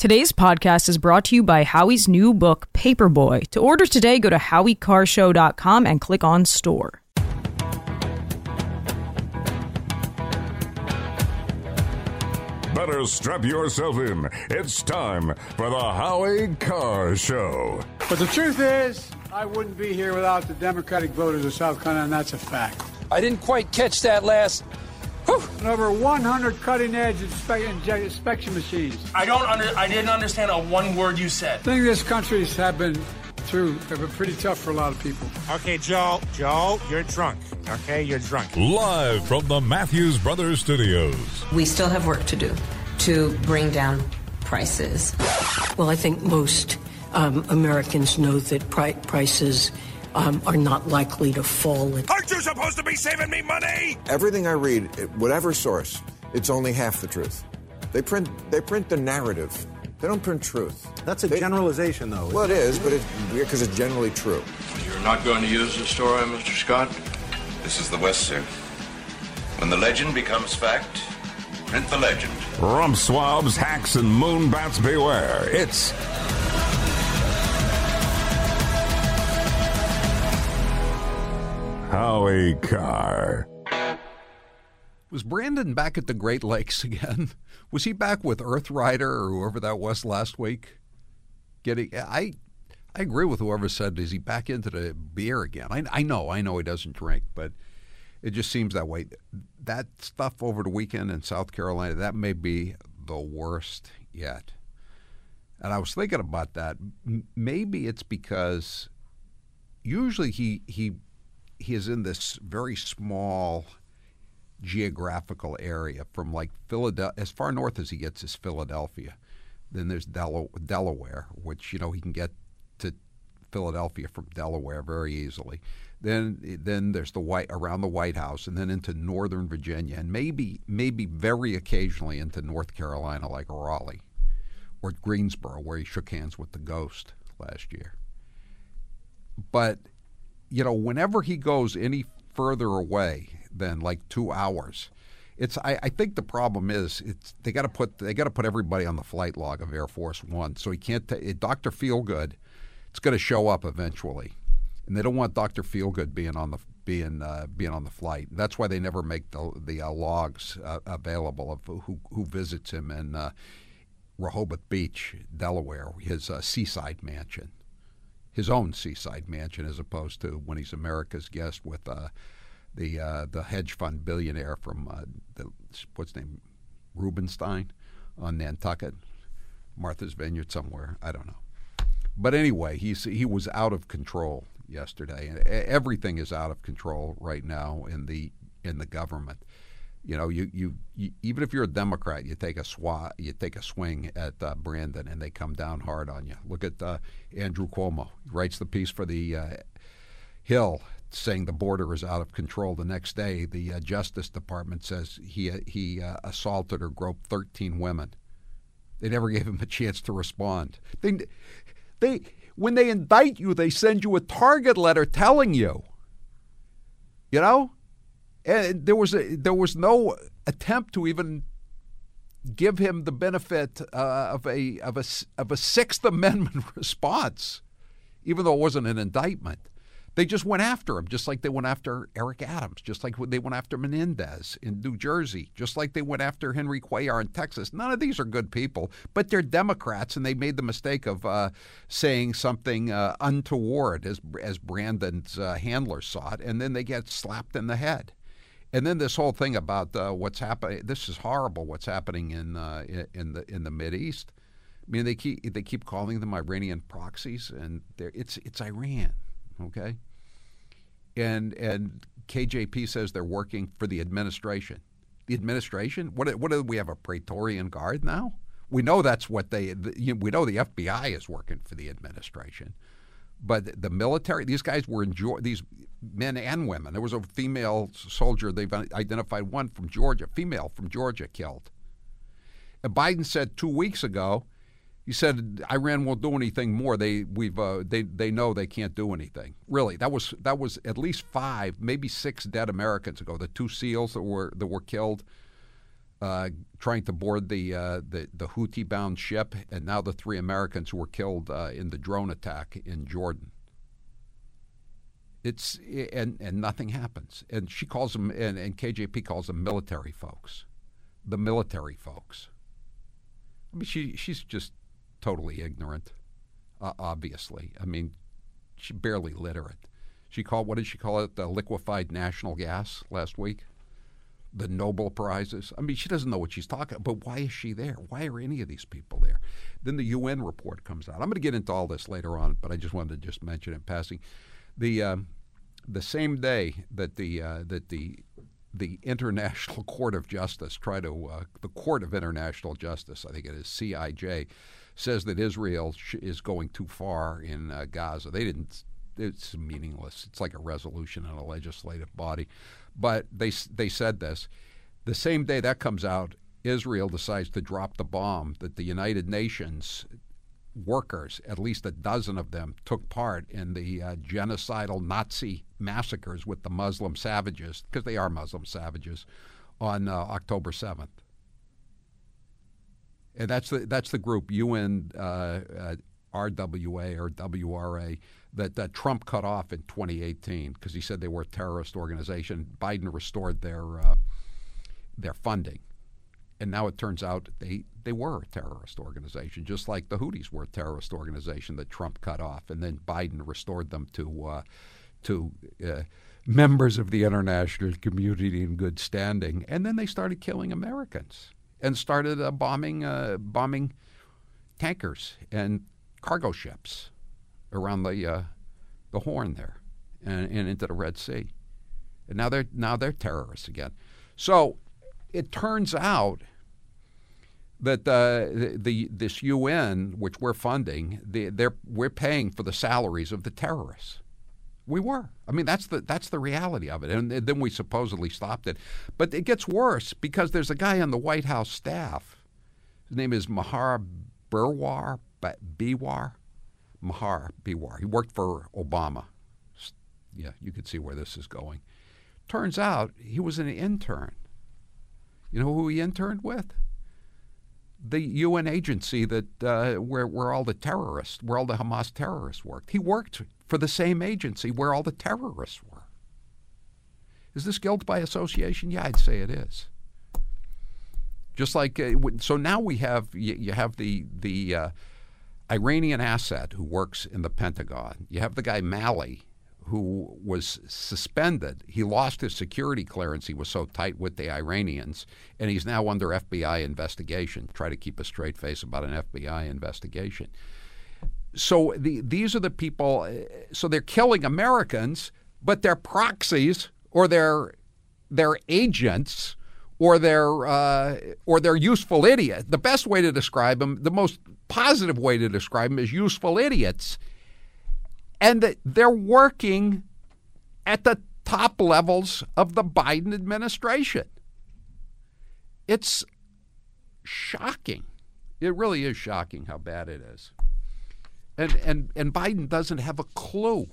Today's podcast is brought to you by Howie's new book, Paperboy. To order today, go to howiecarrshow.com and click on store. Better strap yourself in. It's time for the Howie Carr Show. But the truth is, I wouldn't be here without the Democratic voters of South Carolina, and that's a fact. I didn't quite catch that last. Whew. And over 100 cutting-edge inspe- inspection machines. I don't under, I didn't understand a one word you said. I think this country's have been through have been pretty tough for a lot of people. Okay, Joe, Joe, you're drunk. Okay, you're drunk. Live from the Matthews Brothers Studios. We still have work to do to bring down prices. Well, I think most um, Americans know that pri- prices um, are not likely to fall. Aren't you supposed to be saving me money? Everything I read, whatever source, it's only half the truth. They print they print the narrative. They don't print truth. That's a They- generalization, though. Well, it is, but it's weird because it's generally true. You're not going to use the story, Mr. Scott? This is the West, sir. When the legend becomes fact, print the legend. Rump swabs, hacks, and moon bats beware. It's Howie Carr. Was Brandon back at the Great Lakes again? Was he back with Earth Rider or whoever that was last week? Getting I I agree with whoever said is he back into the beer again? I I know, I know he doesn't drink, but it just seems that way. That stuff over the weekend in South Carolina, that may be the worst yet. And I was thinking about that. Maybe it's because usually he he he is in this very small geographical area from like Philadelphia as far north as he gets is Philadelphia. Then there's Dela- Delaware, which you know he can get to Philadelphia from Delaware very easily. Then then there's the white around the White House, and then into Northern Virginia, and maybe maybe very occasionally into North Carolina, like Raleigh or Greensboro, where he shook hands with the ghost last year. But you know, whenever he goes any further away than like two hours, it's I, I think the problem is it's they got to put they got to put everybody on the flight log of Air Force One, so he can't. ta- Doctor Feelgood, it's going to show up eventually, and they don't want Doctor Feelgood being on the being uh, being on the flight. That's why they never make the the uh, logs uh, available of who who visits him in uh, Rehoboth Beach, Delaware, his uh, seaside mansion his own seaside mansion as opposed to when he's America's guest with uh, the uh, the hedge fund billionaire from uh, the what's name Rubenstein on Nantucket, Martha's Vineyard somewhere. I don't know. But anyway, he's he was out of control yesterday, and everything is out of control right now in the in the government. You know, you, you, you even if you're a Democrat, you take a swat, you take a swing at uh, Brandon, and they come down hard on you. Look at uh, Andrew Cuomo. He writes the piece for the uh, Hill saying the border is out of control. The next day, the uh, Justice Department says he he uh, assaulted or groped 13 women. They never gave him a chance to respond. They they when they indict you, they send you a target letter telling you. You know, and there was a, there was no attempt to even give him the benefit uh, of a of a of a Sixth Amendment response, even though it wasn't an indictment. They just went after him, just like they went after Eric Adams, just like they went after Menendez in New Jersey, just like they went after Henry Cuellar in Texas. None of these are good people, but they're Democrats, and they made the mistake of uh, saying something uh, untoward, as as Brandon's uh, handler saw it, and then they get slapped in the head. And then this whole thing about uh, what's happening. This is horrible. What's happening in uh, in the in the Mid East. I mean, they keep they keep calling them Iranian proxies, and it's it's Iran, okay. And and KJP says they're working for the administration. The administration? What what do we have a Praetorian Guard now? We know that's what they. We know the FBI is working for the administration. But the military, these guys were enjoy these men and women. There was a female soldier they've identified one from Georgia, female from Georgia, killed. And Biden said two weeks ago, he said Iran won't do anything more. They we've uh, they they know they can't do anything. Really, that was that was at least five, maybe six dead Americans ago. The two SEALs that were that were killed uh, trying to board the, uh, the the Houthi-bound ship, and now the three Americans were killed uh, in the drone attack in Jordan. It's and and nothing happens, and she calls them, and, and KJP calls them military folks, the military folks. I mean, she she's just totally ignorant, obviously. I mean, she barely literate. She called what did she call it? The liquefied national gas last week the Nobel Prizes. I mean, she doesn't know what she's talking about, but why is she there? Why are any of these people there? Then the UN report comes out. I'm going to get into all this later on, but I just wanted to just mention in passing. The, um, the same day that the, uh, that the, the International Court of Justice try to, uh, the Court of International Justice, I think it is CIJ, says that Israel sh- is going too far in uh, Gaza. They didn't it's meaningless. It's like a resolution in a legislative body. But they they said this. The same day that comes out, Israel decides to drop the bomb that the United Nations workers, at least a dozen of them, took part in the uh, genocidal Nazi massacres with the Muslim savages, because they are Muslim savages, on uh, October 7th. And that's the that's the group UN uh, uh RWA or WRA that, that Trump cut off in 2018 because he said they were a terrorist organization. Biden restored their uh, their funding, and now it turns out they they were a terrorist organization, just like the Houthis were a terrorist organization that Trump cut off, and then Biden restored them to uh, to uh, members of the international community in good standing, and then they started killing Americans and started uh, bombing uh, bombing tankers and cargo ships around the uh, the Horn there and, and into the Red Sea. And now they're now they're terrorists again. So it turns out that uh, the, the, this UN, which we're funding, the, they're, we're paying for the salaries of the terrorists. We were. I mean, that's the that's the reality of it. And then we supposedly stopped it, but it gets worse because there's a guy on the White House staff. His name is Maher Burwar, Biwar, Maher Biwar. He worked for Obama. Yeah, you could see where this is going. Turns out he was an intern. You know who he interned with? The UN agency that uh, where where all the terrorists, where all the Hamas terrorists worked. He worked for the same agency where all the terrorists were. Is this guilt by association? Yeah, I'd say it is. Just like uh, so now we have you, you have the the uh, Iranian asset who works in the Pentagon. You have the guy Malley who was suspended. He lost his security clearance. He was so tight with the Iranians, and he's now under FBI investigation. Try to keep a straight face about an FBI investigation. So the, these are the people. Uh, so they're killing Americans, but they're proxies or they're they're agents or they're uh, or they're useful idiots. The best way to describe them, the most positive way to describe them, is useful idiots, and they're working at the top levels of the Biden administration. It's shocking. It really is shocking how bad it is. And and and Biden doesn't have a clue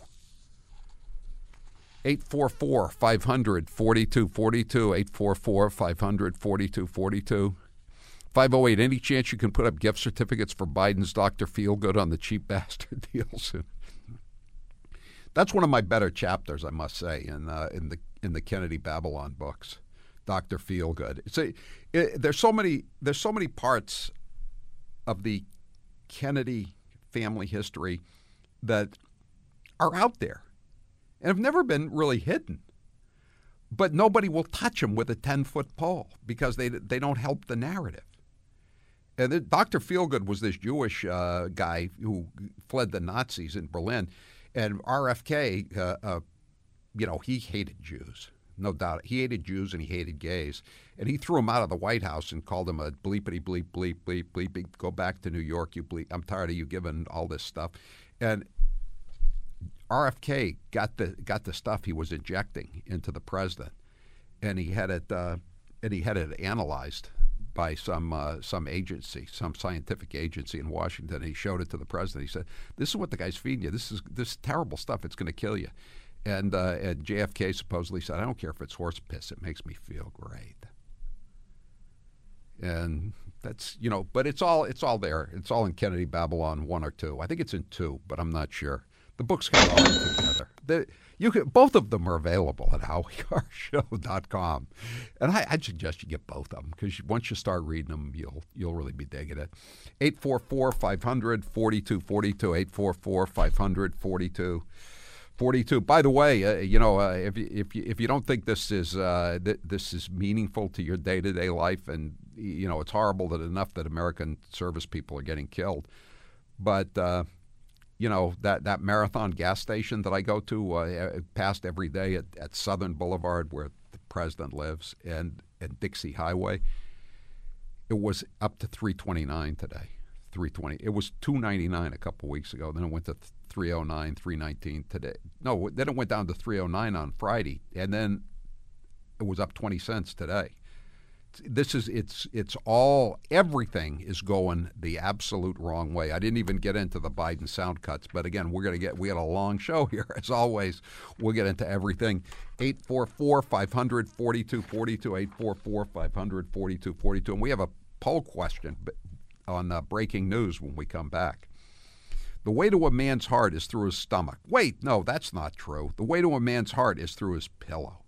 844 500 4242. 844 500 4242. 508, any chance you can put up gift certificates for Biden's Dr. Feelgood on the cheap bastard deal soon? That's one of my better chapters, I must say, in uh, in the in the Kennedy Babylon books, Doctor Feelgood. It's a it, there's so many there's so many parts of the Kennedy family history that are out there and have never been really hidden. But nobody will touch them with a 10 foot pole because they, they don't help the narrative. And the, Dr. Feelgood was this Jewish uh, guy who fled the Nazis in Berlin. And RFK, uh, uh, you know, he hated Jews, no doubt. He hated Jews and he hated gays. And he threw him out of the White House and called him a bleepity bleep, bleep, bleep, bleep, bleep. Go back to New York, you bleep. I'm tired of you giving all this stuff. And RFK got the got the stuff he was injecting into the president, and he had it uh, and he had it analyzed by some uh, some agency, some scientific agency in Washington. He showed it to the president. He said, "This is what the guy's feeding you. This is this terrible stuff. It's going to kill you." And, uh, and JFK supposedly said, "I don't care if it's horse piss. It makes me feel great." and that's you know, but it's all it's all there. It's all in Kennedy Babylon one or two. I think it's in two, but I'm not sure. The books kind of all together. The, you can, both of them are available at howiecarrshow.com. And I, I'd suggest you get both of them because once you start reading them, you'll you'll really be digging it. 844 500 4242. 844 500 42. By the way, uh, you know, uh, if you, if you, if you don't think this is uh, th- this is meaningful to your day to day life, and you know it's horrible that enough that American service people are getting killed, but uh, you know that that marathon gas station that I go to uh, past every day at, at Southern Boulevard where the president lives and and Dixie Highway. It was up to 329 today. 320. It was 299 a couple weeks ago. Then it went to 309, 319 today. No, then it went down to 309 on Friday, and then it was up 20 cents today this is it's it's all everything is going the absolute wrong way. I didn't even get into the Biden sound cuts, but again, we're going to get we had a long show here as always. We'll get into everything. 844 500 4242 844 500 4242 and we have a poll question on breaking news when we come back. The way to a man's heart is through his stomach. Wait, no, that's not true. The way to a man's heart is through his pillow.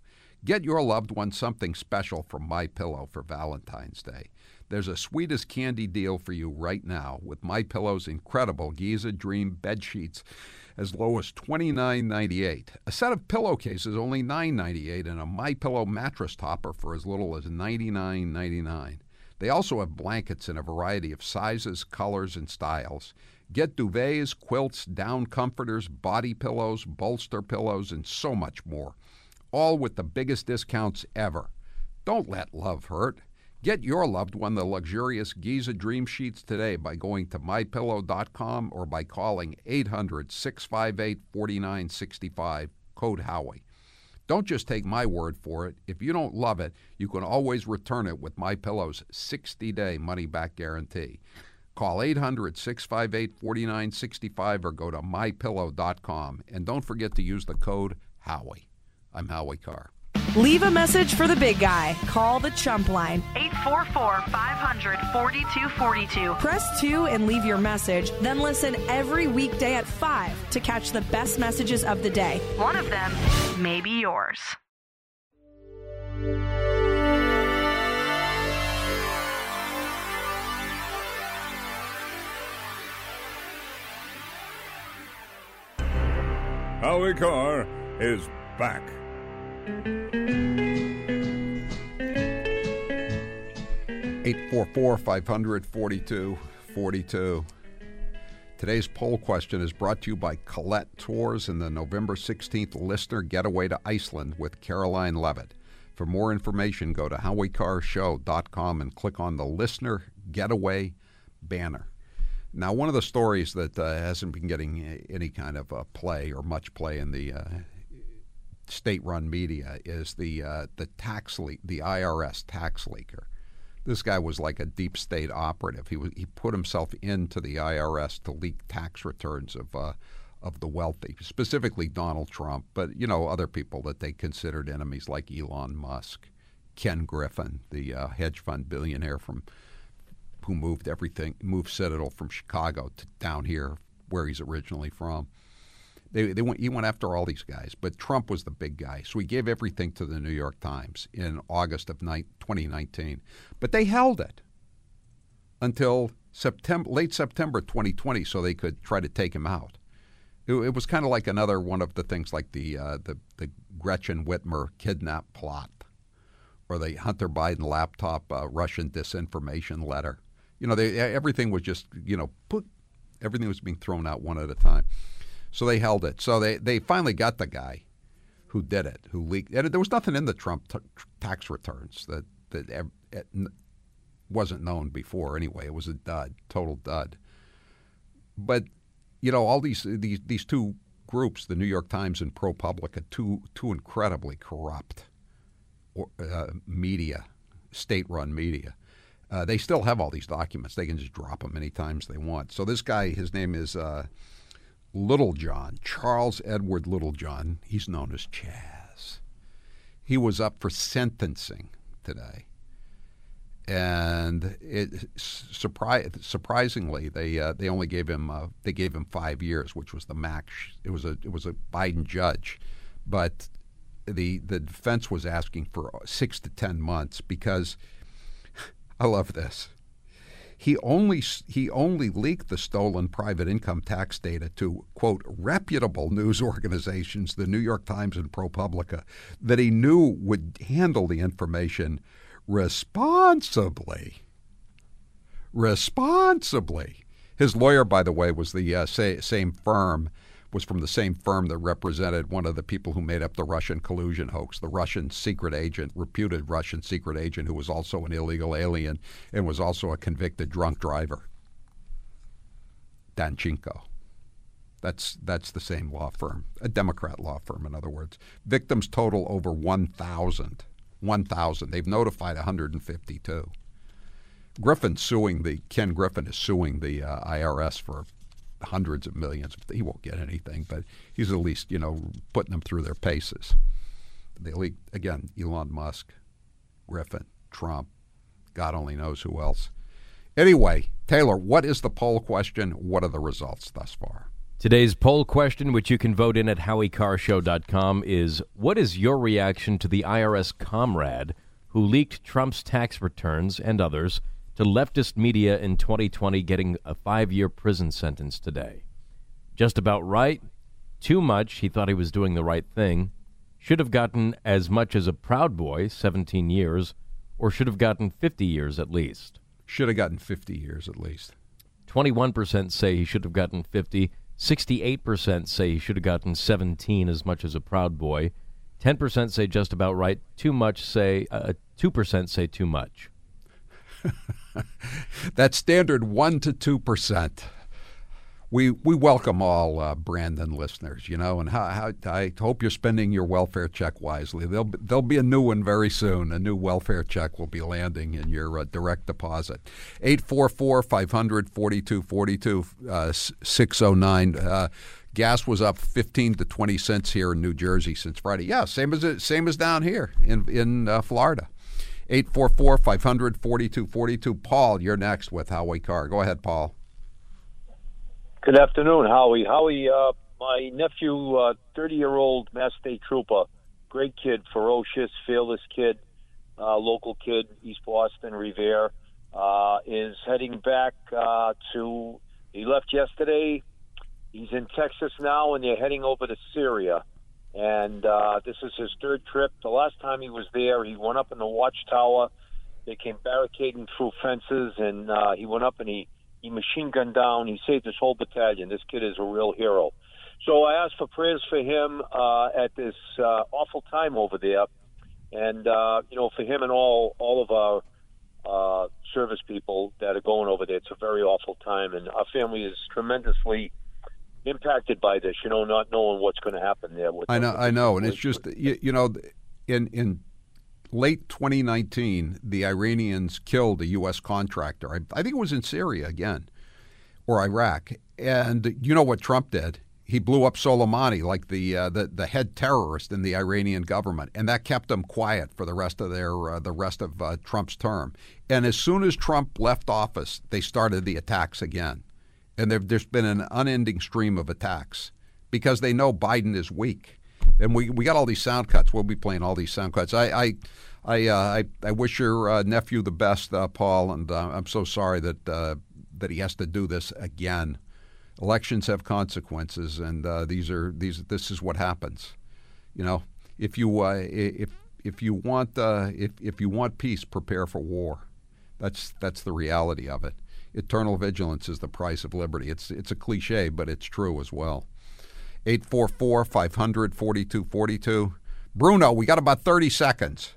Get your loved one something special from My Pillow for Valentine's Day. There's a sweetest candy deal for you right now with My Pillow's incredible Giza Dream bed sheets as low as $29.98. A set of pillowcases only $9.98 and a My Pillow mattress topper for as little as $99.99. They also have blankets in a variety of sizes, colors, and styles. Get duvets, quilts, down comforters, body pillows, bolster pillows, and so much more all with the biggest discounts ever. Don't let love hurt. Get your loved one the luxurious Giza Dream Sheets today by going to mypillow.com or by calling 800 658 4965, code Howie. Don't just take my word for it. If you don't love it, you can always return it with My Pillow's 60-day money-back guarantee. Call 800 658 4965 or go to mypillow.com. And don't forget to use the code Howie. I'm Howie Carr. Leave a message for the big guy. Call the Chump line. 844 500 4242. Press 2 and leave your message. Then listen every weekday at 5 to catch the best messages of the day. One of them may be yours. Howie Carr is back. 844 500 4242. Today's poll question is brought to you by Colette Tours and the November 16th listener getaway to Iceland with Karoline Leavitt. For more information, go to howiecarrshow.com and click on the listener getaway banner. Now, one of the stories that uh, hasn't been getting any kind of uh, play or much play in the uh, state-run media is the uh, the tax leak, the IRS tax leaker. This guy was like a deep state operative. He was, he put himself into the IRS to leak tax returns of uh, of the wealthy, specifically Donald Trump, but you know other people that they considered enemies like Elon Musk, Ken Griffin, the uh, hedge fund billionaire from who moved everything, moved Citadel from Chicago to down here where he's originally from. They, they went, he went after all these guys, but Trump was the big guy. So he gave everything to the New York Times in August of 2019. But they held it until September, late September 2020 so they could try to take him out. It, it was kind of like another one of the things like the, uh, the, the Gretchen Whitmer kidnap plot or the Hunter Biden laptop uh, Russian disinformation letter. You know, they, everything was just, you know, put, everything was being thrown out one at a time. So they held it. So they, they finally got the guy who did it, who leaked. And there was nothing in the Trump t- tax returns that that wasn't known before. Anyway, it was a dud, total dud. But you know, all these these these two groups, the New York Times and ProPublica, two two incredibly corrupt uh, media, state-run media. Uh, they still have all these documents. They can just drop them any times they want. So this guy, his name is. Uh, Littlejohn, Charles Edward Littlejohn, he's known as Chaz. He was up for sentencing today. and it surpri- surprisingly they uh, they only gave him uh, they gave him five years, which was the max. It was a it was a Biden judge, but the the defense was asking for six to ten months because I love this. He only he only leaked the stolen private income tax data to quote reputable news organizations, the New York Times and ProPublica, that he knew would handle the information responsibly. Responsibly. His lawyer, by the way, was the uh, say, same firm was from the same firm that represented one of the people who made up the Russian collusion hoax, the Russian secret agent, reputed Russian secret agent, who was also an illegal alien and was also a convicted drunk driver. Danchenko. That's that's the same law firm, a Democrat law firm, in other words. Victims total over 1,000. 1,000. They've notified 152. Griffin suing the Ken Griffin is suing the uh, IRS for hundreds of millions. He won't get anything, but he's at least you know putting them through their paces. The elite again, Elon Musk, Griffin, Trump, God only knows who else. Anyway, Taylor, what is the poll question? What are the results thus far? Today's poll question, which you can vote in at howiecarrshow.com, is What is your reaction to the IRS comrade who leaked Trump's tax returns and others to leftist media in 2020 getting a five year prison sentence today? Just about right? Too much. He thought he was doing the right thing. Should have gotten as much as a Proud Boy, 17 years, or should have gotten 50 years at least. Should have gotten 50 years at least. 21% say he should have gotten 50. 68% say he should have gotten 17 as much as a Proud Boy. 10% say just about right. Too much say, uh, 2% say too much. that standard 1 to 2% we we welcome all uh, Brandon listeners, you know, and how, how, I hope you're spending your welfare check wisely. There'll be, there'll be a new one very soon. A new welfare check will be landing in your uh, direct deposit. 844 500 4242 uh, 609. Uh, gas was up 15 to 20 cents here in New Jersey since Friday. Yeah, same as same as down here in in uh, Florida. 844 500 4242. Paul, you're next with Howie Carr. Go ahead, Paul. Good afternoon, Howie. Howie, uh, my nephew, uh, 30 year old Mass State Trooper, great kid, ferocious, fearless kid, uh, local kid, East Boston, Revere, uh, is heading back uh, to. He left yesterday. He's in Texas now, and they're heading over to Syria. And uh, this is his third trip. The last time he was there, he went up in the watchtower. They came barricading through fences, and uh, he went up and he he machine gunned down. He saved his whole battalion. This kid is a real hero. So I asked for prayers for him uh, at this uh, awful time over there, and uh, you know, for him and all all of our uh, service people that are going over there. It's a very awful time, and our family is tremendously impacted by this. You know, not knowing what's going to happen there. I know, I know, and it's just you, you know, in in late 2019, the Iranians killed a U.S. contractor. I, I, think it was in Syria again, or Iraq. And you know what Trump did? He blew up Soleimani, like the uh, the, the head terrorist in the Iranian government, and that kept them quiet for the rest of their uh, the rest of uh, Trump's term. And as soon as Trump left office, they started the attacks again, and there's been an unending stream of attacks because they know Biden is weak and we we got all these sound cuts. We'll be playing all these sound cuts. I I I uh, I, I, wish your uh, nephew the best, uh, Paul, and uh, I'm so sorry that uh, that he has to do this again. Elections have consequences, and uh, these are these. This is what happens. You know, if you if if you want if if you want peace, prepare for war. That's that's the reality of it. Eternal vigilance is the price of liberty. It's it's a cliche, but it's true as well. 844 500 4242. Bruno, we got about 30 seconds.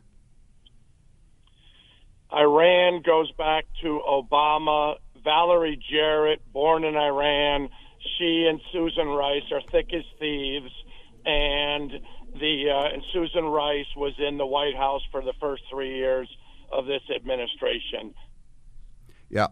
Iran goes back to Obama. Valerie Jarrett, born in Iran, she and Susan Rice are thick as thieves, and the uh, and Susan Rice was in the White House for the first three years of this administration. Yeah,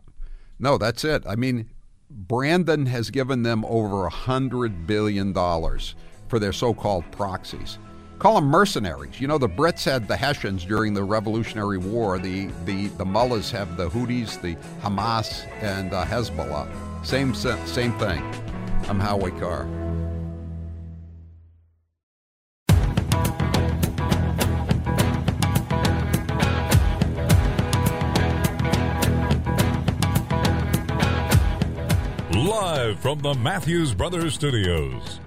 no, that's it. I mean, Brandon has given them over a $100 billion for their so called proxies. Call them mercenaries. You know, the Brits had the Hessians during the Revolutionary War. The the the mullahs have the Houthis, the Hamas, and uh, Hezbollah. Same same thing. I'm Howie Carr. From the Matthews Brothers Studios.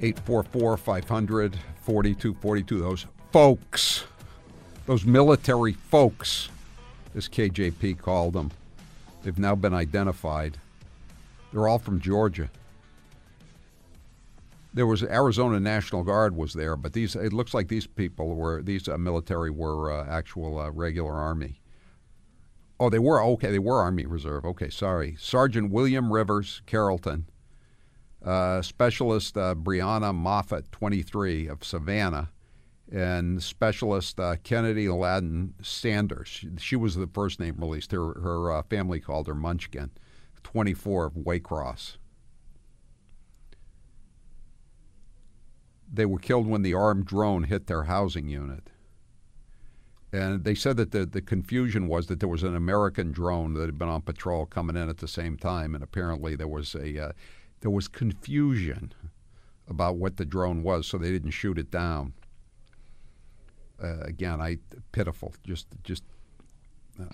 844 500 4242. Those folks, those military folks, as KJP called them, they've now been identified. They're all from Georgia. There was Arizona National Guard was there, but these it looks like these people were these uh, military were uh, actual uh, regular army. Oh, they were okay. They were Army Reserve. Okay, sorry. Sergeant William Rivers, Carrollton. Uh, Specialist uh, Breonna Moffett, 23, of Savannah. And Specialist uh, Kennedy Aladdin Sanders. She, she, was the first name released. Her, her uh, family called her Munchkin, 24, of Waycross. They were killed when the armed drone hit their housing unit. And they said that the, the confusion was that there was an American drone that had been on patrol coming in at the same time, and apparently there was a uh, there was confusion about what the drone was, so they didn't shoot it down. Uh, again, I pitiful. Just just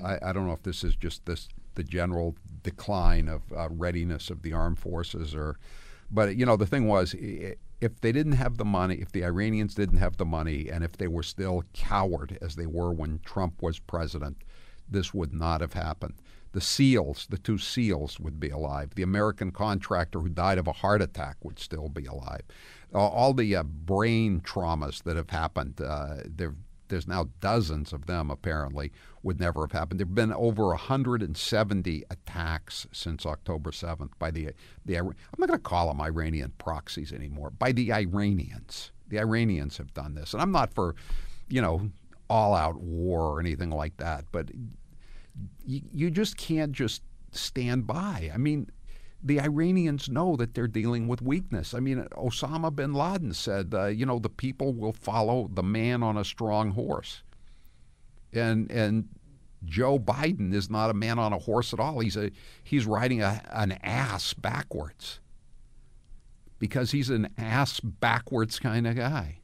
I, I don't know if this is just this the general decline of uh, readiness of the armed forces, or but you know the thing was. It, if they didn't have the money, if the Iranians didn't have the money, and if they were still coward as they were when Trump was president, this would not have happened. The SEALs, the two SEALs, would be alive. The American contractor who died of a heart attack would still be alive. Uh, all the uh, brain traumas that have happened, uh, there's now dozens of them apparently, would never have happened. There have been over 170 attacks since October 7th by the the I'm not going to call them Iranian proxies anymore. By the Iranians, the Iranians have done this, and I'm not for, you know, all out war or anything like that, but you, you just can't just stand by. I mean, the Iranians know that they're dealing with weakness. I mean, Osama bin Laden said, uh, you know, the people will follow the man on a strong horse and and Joe Biden is not a man on a horse at all. He's a he's riding a, an ass backwards because he's an ass backwards kind of guy.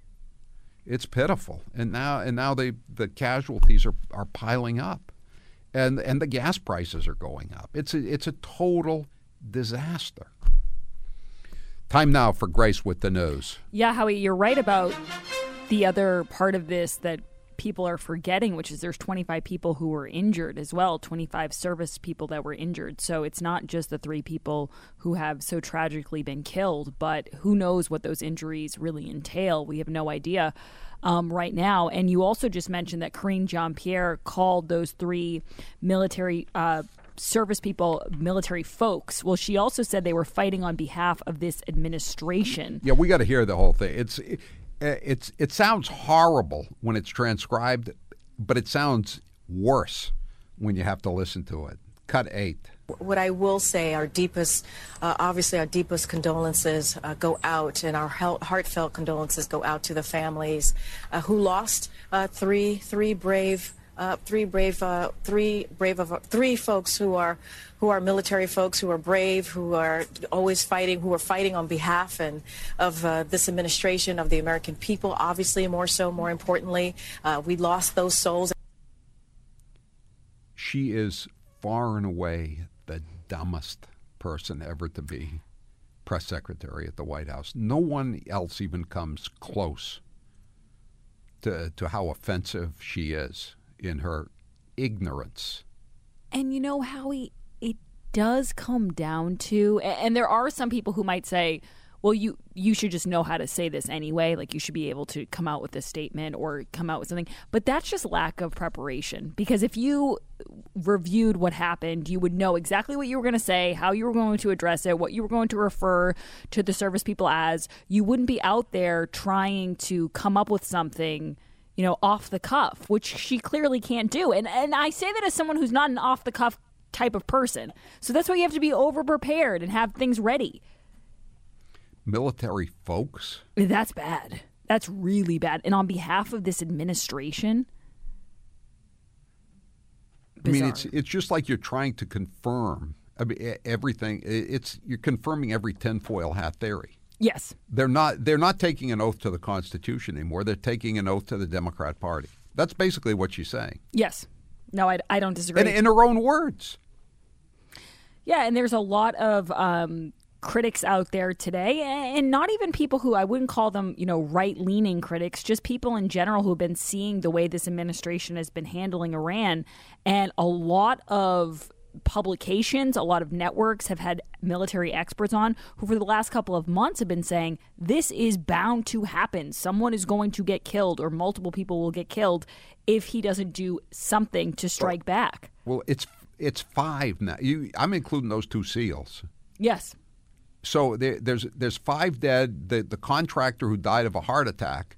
It's pitiful, and now and now they the casualties are, are piling up, and and the gas prices are going up. It's a, it's a total disaster. Time now for Grace with the news. Yeah, Howie, you're right about the other part of this that people are forgetting, which is there's 25 people who were injured as well, 25 service people that were injured. So it's not just the three people who have so tragically been killed, but who knows what those injuries really entail. We have no idea. Um, right now. And you also just mentioned that Karine Jean Pierre called those three military uh, service people, military folks. Well, she also said they were fighting on behalf of this administration. Yeah, we got to hear the whole thing. It's uh, it's it sounds horrible when it's transcribed, but it sounds worse when you have to listen to it. Cut eight. What I will say, our deepest, uh, obviously, our deepest condolences uh, go out, and our heartfelt condolences go out to the families uh, who lost uh, three three brave uh, three brave, uh, three brave of three folks who are who are military folks who are brave, who are always fighting, who are fighting on behalf and of uh, this administration of the American people. Obviously, more so, more importantly, uh, we lost those souls. She is far and away the dumbest person ever to be press secretary at the White House. No one else even comes close to, to how offensive she is in her ignorance. And you know, Howie, it does come down to, and there are some people who might say, well, you you should just know how to say this anyway. Like you should be able to come out with a statement or come out with something. But that's just lack of preparation. Because if you reviewed what happened, you would know exactly what you were going to say, how you were going to address it, what you were going to refer to the service people as. You wouldn't be out there trying to come up with something you know, off the cuff, which she clearly can't do. And and I say that as someone who's not an off the cuff type of person. So that's why you have to be over prepared and have things ready. Military folks? That's bad. That's really bad. And on behalf of this administration, I mean, it's it's just like you're trying to confirm. I mean, everything. It's you're confirming every tinfoil hat theory. Yes. They're not. They're not taking an oath to the Constitution anymore. They're taking an oath to the Democrat Party. That's basically what she's saying, Yes. No, I, I don't disagree. and in her own words. Yeah, and there's a lot of um, critics out there today, and not even people who I wouldn't call them, you know, right leaning critics, just people in general who've been seeing the way this administration has been handling Iran. And a lot of publications, a lot of networks have had military experts on who, for the last couple of months, have been saying this is bound to happen. Someone is going to get killed, or multiple people will get killed if he doesn't do something to strike back. Well, it's it's five now. You, I'm including those two seals. Yes. So there, there's there's five dead. The the contractor who died of a heart attack,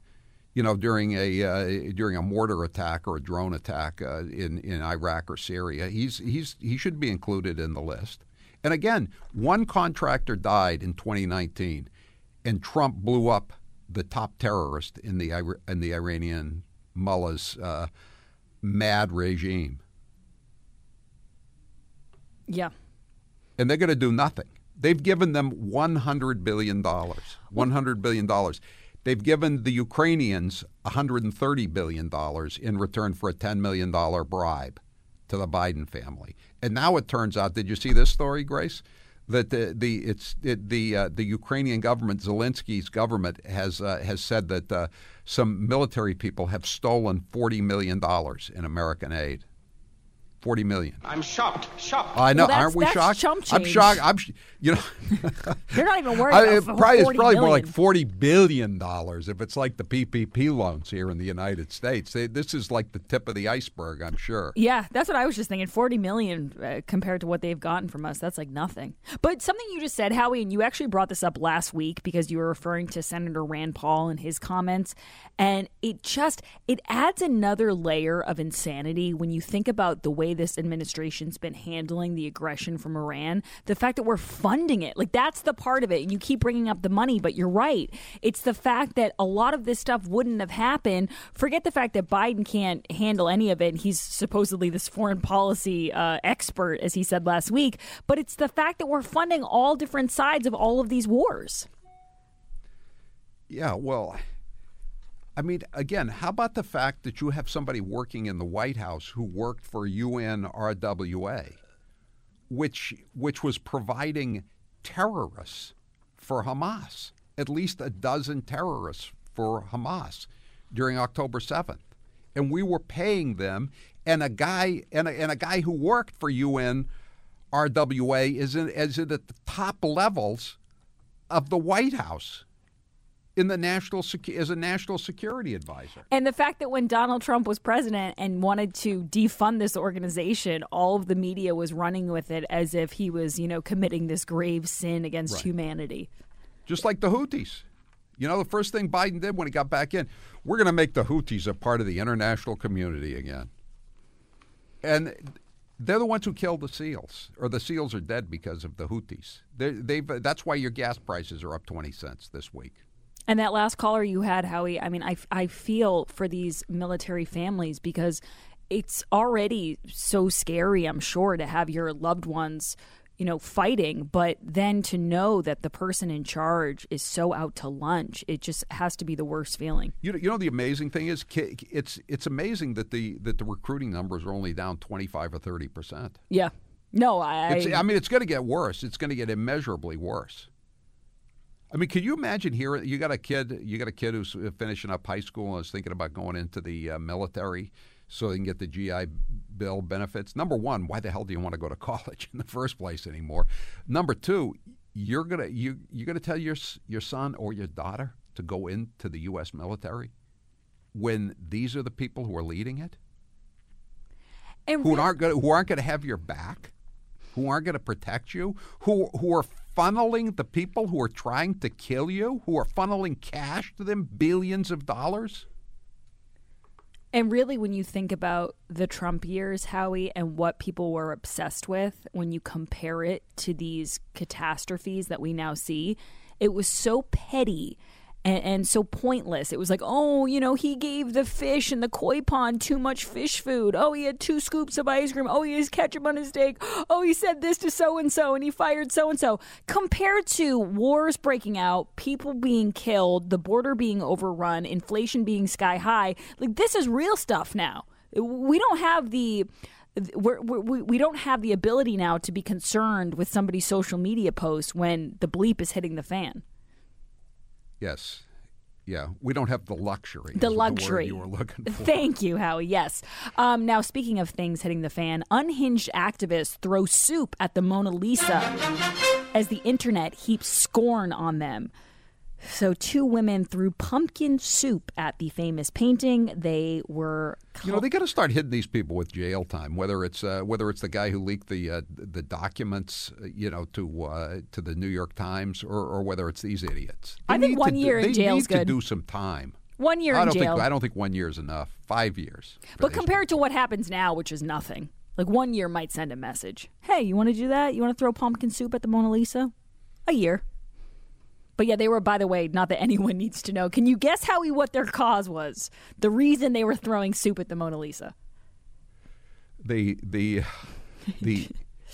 you know, during a uh, during a mortar attack or a drone attack uh, in in Iraq or Syria. He's he's he should be included in the list. And again, one contractor died in 2019, and Trump blew up the top terrorist in the in the Iranian mullah's uh, mad regime. Yeah. and they're going to do nothing. They've given them $100 billion. $100 billion. They've given the Ukrainians $130 billion in return for a $10 million bribe to the Biden family. And now it turns out, did you see this story, Grace? That the, the it's it, the uh, the Ukrainian government, Zelensky's government, has uh, has said that uh, some military people have stolen forty million dollars in American aid. Forty million. I'm shocked. Shocked. I know, Well, aren't we shocked? chump I'm shocked. I'm, sh- you know, You're not even worried I- about it f- probably, it's 40 probably more like forty billion dollars if it's like the PPP loans here in the United States. They, this is like the tip of the iceberg, I'm sure. Yeah, that's what I was just thinking. Forty million uh, compared to what they've gotten from us, that's like nothing. But something you just said, Howie, and you actually brought this up last week because you were referring to Senator Rand Paul and his comments, and it just it adds another layer of insanity when you think about the way this administration's been handling the aggression from Iran. The fact that we're funding it, like that's the part of it, and you keep bringing up the money, but you're right. It's the fact that a lot of this stuff wouldn't have happened. Forget the fact that Biden can't handle any of it. He's supposedly this foreign policy uh, expert, as he said last week. But it's the fact that we're funding all different sides of all of these wars. Yeah, well, I mean, again, how about the fact that you have somebody working in the White House who worked for UNRWA, which which was providing terrorists for Hamas, at least a dozen terrorists for Hamas during October seventh, and we were paying them, and a guy and a, and a guy who worked for UNRWA is in, is at the top levels of the White House in the national secu- as a national security advisor. And the fact that when Donald Trump was president and wanted to defund this organization, all of the media was running with it as if he was, you know, committing this grave sin against Right. humanity. Just like the Houthis. You know, the first thing Biden did when he got back in, we're going to make the Houthis a part of the international community again. And they're the ones who killed the SEALs, or the SEALs are dead because of the Houthis. They, they've, that's why your gas prices are up 20 cents this week. And that last caller you had, Howie, I mean, I, I feel for these military families because it's already so scary, I'm sure, to have your loved ones, you know, fighting. But then to know that the person in charge is so out to lunch, it just has to be the worst feeling. You know, you know the amazing thing is, it's it's amazing that the that the recruiting numbers are only down 25 or 30 percent. Yeah. No, I. It's, I mean, it's going to get worse. It's going to get immeasurably worse. I mean, can you imagine here? You got a kid. You got a kid who's finishing up high school and is thinking about going into the uh, military so they can get the GI Bill benefits. Number one, why the hell do you want to go to college in the first place anymore? Number two, you're gonna you you're gonna tell your your son or your daughter to go into the U.S. military when these are the people who are leading it, who re- aren't going who aren't going to have your back, who aren't going to protect you, who who are funneling the people who are trying to kill you, who are funneling cash to them, billions of dollars. And really, when you think about the Trump years, Howie, and what people were obsessed with, when you compare it to these catastrophes that we now see, it was so petty and, and so pointless. It was like, oh, you know, he gave the fish in the koi pond too much fish food. Oh, he had two scoops of ice cream. Oh, he has ketchup on his steak. Oh, he said this to so and so and he fired so and so. Compared to wars breaking out, people being killed, the border being overrun, inflation being sky high, like this is real stuff now. We don't have the we're, we're, we don't have the ability now to be concerned with somebody's social media post when the bleep is hitting the fan. Yes. Yeah, we don't have the luxury. The luxury. The you were looking for. Thank you, Howie. Yes. Um, now, speaking of things hitting the fan, unhinged activists throw soup at the Mona Lisa as the internet heaps scorn on them. So, two women threw pumpkin soup at the famous painting. They were. You know, they got to start hitting these people with jail time. Whether it's uh, whether it's the guy who leaked the uh, the documents, uh, you know, to uh, to the New York Times, or, or whether it's these idiots. They I think one year do, in jail is good. to do some time. One year I in don't jail. Think, I don't think one year is enough. Five years. But compared to what happens now, which is nothing, like one year might send a message. Hey, you want to do that? You want to throw pumpkin soup at the Mona Lisa? A year. But yeah, they were, by the way, not that anyone needs to know. Can you guess, Howie, what their cause was? The reason they were throwing soup at the Mona Lisa? the the the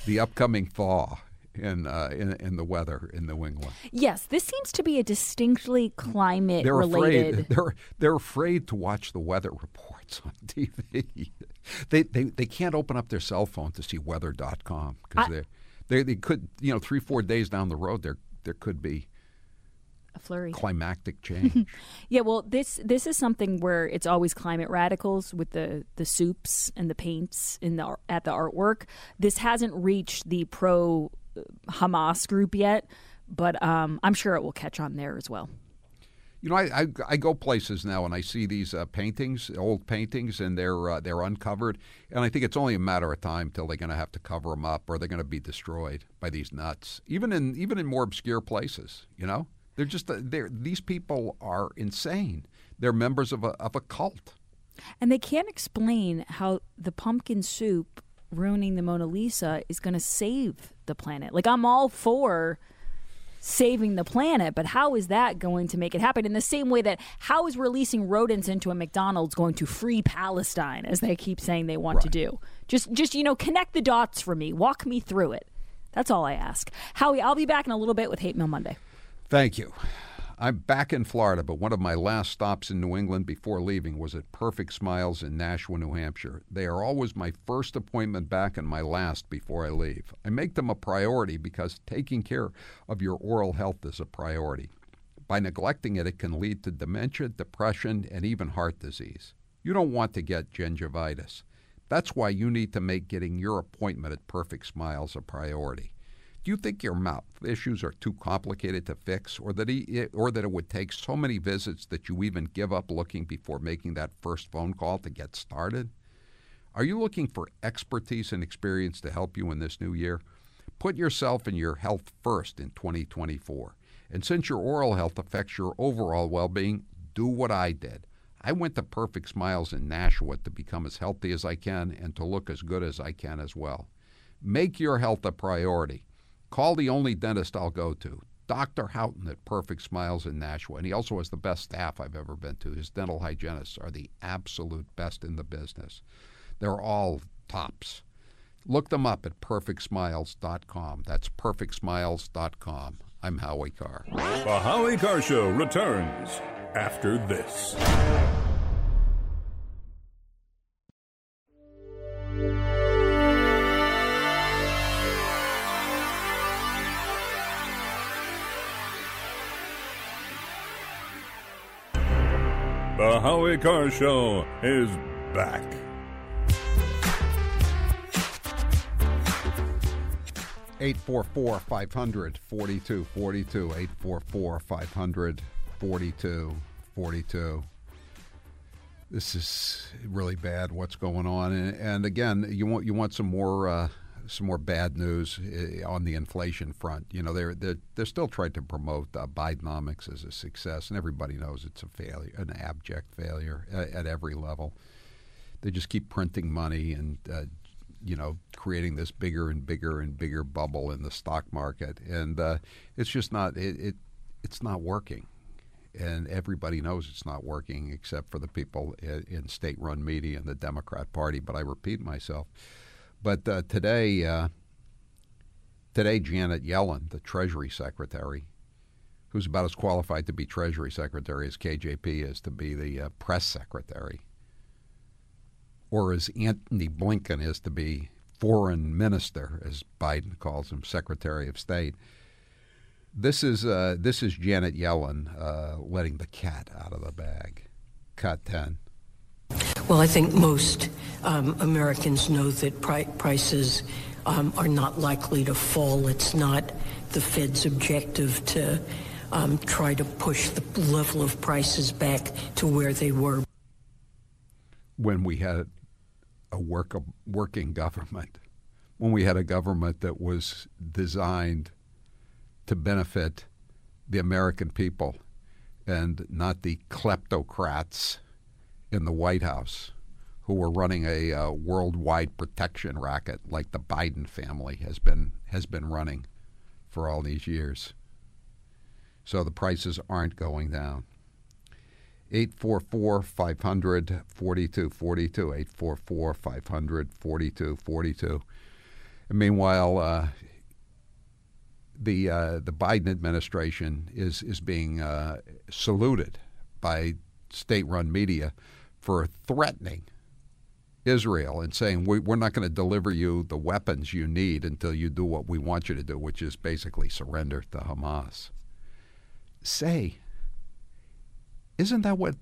the upcoming thaw in, uh, in in the weather in New England. Yes, this seems to be a distinctly climate They're related. afraid. They're they're afraid to watch the weather reports on TV. they, they they can't open up their cell phone to see weather.com because they they they could you know three four days down the road there there could be a flurry. climactic change. Yeah, well, this this is something where it's always climate radicals with the the soups and the paints in the at the artwork. This hasn't reached the pro uh, Hamas group yet, but um, I'm sure it will catch on there as well. You know, I, I, I go places now and I see these uh, paintings, old paintings, and they're uh, they're uncovered, and I think it's only a matter of time till they're going to have to cover them up or they're going to be destroyed by these nuts. Even in even in more obscure places, you know, they're just uh, they're these people are insane. They're members of a of a cult. And they can't explain how the pumpkin soup ruining the Mona Lisa is going to save the planet. Like I'm all for saving the planet, but how is that going to make it happen? In the same way that how is releasing rodents into a McDonald's going to free Palestine as they keep saying they want to do? Just just you know, connect the dots for me. Walk me through it. That's all I ask. Howie, I'll be back in a little bit with Hate Mail Monday. Thank you. I'm back in Florida, but one of my last stops in New England before leaving was at Perfect Smiles in Nashua, New Hampshire. They are always my first appointment back and my last before I leave. I make them a priority because taking care of your oral health is a priority. By neglecting it, it can lead to dementia, depression, and even heart disease. You don't want to get gingivitis. That's why you need to make getting your appointment at Perfect Smiles a priority. Do you think your mouth issues are too complicated to fix, or that he, or that it would take so many visits that you even give up looking before making that first phone call to get started? Are you looking for expertise and experience to help you in this new year? Put yourself and your health first in 2024. And since your oral health affects your overall well-being, do what I did. I went to Perfect Smiles in Nashua to become as healthy as I can and to look as good as I can as well. Make your health a priority. Call the only dentist I'll go to, Dr. Houghton at Perfect Smiles in Nashua. And he also has the best staff I've ever been to. His dental hygienists are the absolute best in the business. They're all tops. Look them up at perfectsmiles.com. That's perfectsmiles.com. I'm Howie Carr. The Howie Carr Show returns after this. The Howie Carr Show is back. Eight four four five hundred forty two forty two. Eight four four five hundred forty two forty two. This is really bad. What's going on? And, and again, you want you want some more uh, some more bad news uh, on the inflation front. You know, they're they're, they're still trying to promote uh, Bidenomics as a success, and everybody knows it's a failure, an abject failure at, at every level. They just keep printing money and uh, you know creating this bigger and bigger and bigger bubble in the stock market, and uh, it's just not it, it it's not working. and everybody knows it's not working except for the people in state-run media and the Democrat Party. But I repeat myself. But uh, today, uh, today Janet Yellen, the Treasury Secretary, who's about as qualified to be Treasury Secretary as KJP is to be the uh, press secretary, or as Antony Blinken is to be foreign minister, as Biden calls him, Secretary of State. This is uh, this is Janet Yellen uh, letting the cat out of the bag. Cut ten. Well, I think most um, Americans know that pri- prices um, are not likely to fall. It's not the Fed's objective to um, try to push the level of prices back to where they were. When we had a work, a working government, when we had a government that was designed to benefit the American people and not the kleptocrats in the White House who were running a uh, worldwide protection racket like the Biden family has been has been running for all these years. So the prices aren't going down. 844 500 4242. 844 500 4242. Meanwhile, uh, the uh, the Biden administration is is being uh, saluted by state-run media for threatening Israel and saying we, we're not going to deliver you the weapons you need until you do what we want you to do, which is basically surrender to Hamas. Say, isn't that what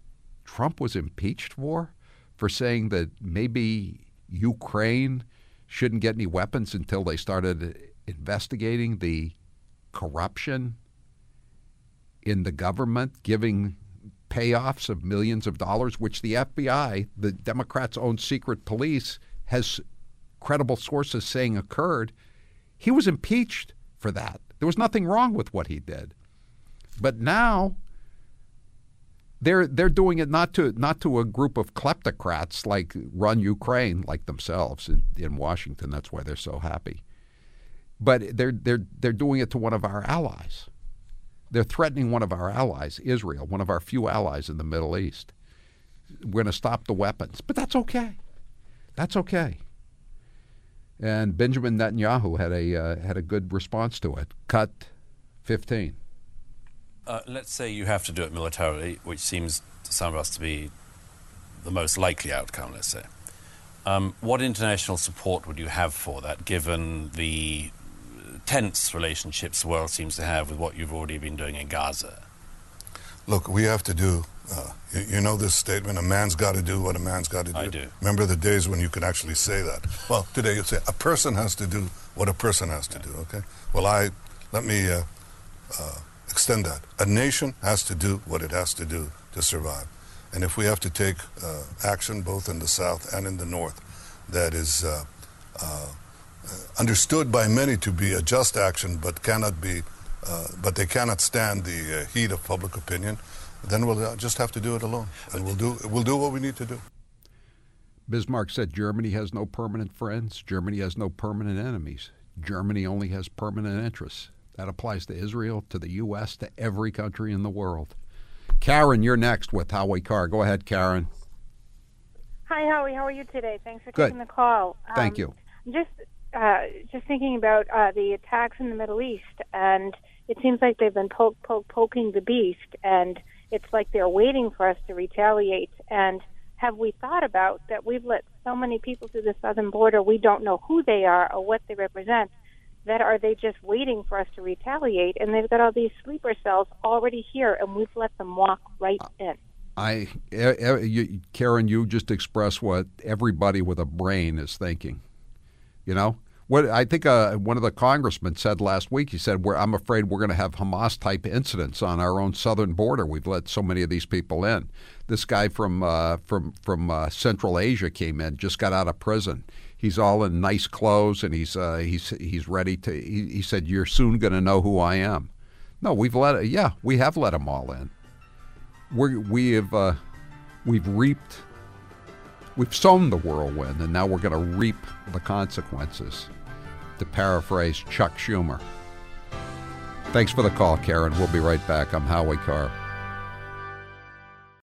Trump was impeached for? For saying that maybe Ukraine shouldn't get any weapons until they started investigating the corruption in the government, giving payoffs of millions of dollars, which the FBI, the Democrats' own secret police, has credible sources saying occurred. He was impeached for that. There was nothing wrong with what he did. But now they're they're doing it not to not to a group of kleptocrats like run Ukraine like themselves in, in Washington. That's why they're so happy. But they're they're they're doing it to one of our allies. They're threatening one of our allies, Israel, one of our few allies in the Middle East. We're going to stop the weapons, but that's okay. That's okay. And Benjamin Netanyahu had a uh, had a good response to it. Cut fifteen. Uh, let's say you have to do it militarily, which seems to some of us to be the most likely outcome. Let's say. Um, what international support would you have for that, given the tense relationships the world seems to have with what you've already been doing in Gaza? Look, we have to do. Uh, you, you, know this statement: "A man's got to do what a man's got to do." I do. Remember the days when you could actually say that. Well, today you say a person has to do what a person has to yeah. do. Okay. Well, I let me uh, uh, extend that. A nation has to do what it has to do to survive, and if we have to take uh, action both in the south and in the north, that is uh, uh, understood by many to be a just action, but cannot be, uh, but they cannot stand the uh, heat of public opinion, then we'll uh, just have to do it alone, and we'll do we'll do what we need to do. Bismarck said Germany has no permanent friends. Germany has no permanent enemies. Germany only has permanent interests. That applies to Israel, to the U.S., to every country in the world. Karen, you're next with Howie Carr. Go ahead, Karen. Hi, Howie. How are you today? Thanks for Good. taking the call. Thank um, you. Just uh, just thinking about uh, the attacks in the Middle East, and it seems like they've been poke, poke, poking the beast, and it's like they're waiting for us to retaliate. And have we thought about that we've let so many people through the southern border, we don't know who they are or what they represent? That are they just waiting for us to retaliate? And they've got all these sleeper cells already here, and we've let them walk right in. I, Karen, you just expressed what everybody with a brain is thinking. You know, what I think uh, one of the congressmen said last week. He said, "I'm afraid we're going to have Hamas type incidents on our own southern border. We've let so many of these people in." This guy from uh, from from uh, Central Asia came in, just got out of prison. He's all in nice clothes, and he's uh, he's he's ready to. He, he said, "You're soon going to know who I am." No, we've let yeah, we have let them all in. We we have uh, we've reaped. We've sown the whirlwind, and now we're going to reap the consequences to paraphrase Chuck Schumer. Thanks for the call, Karen. We'll be right back. I'm Howie Carr.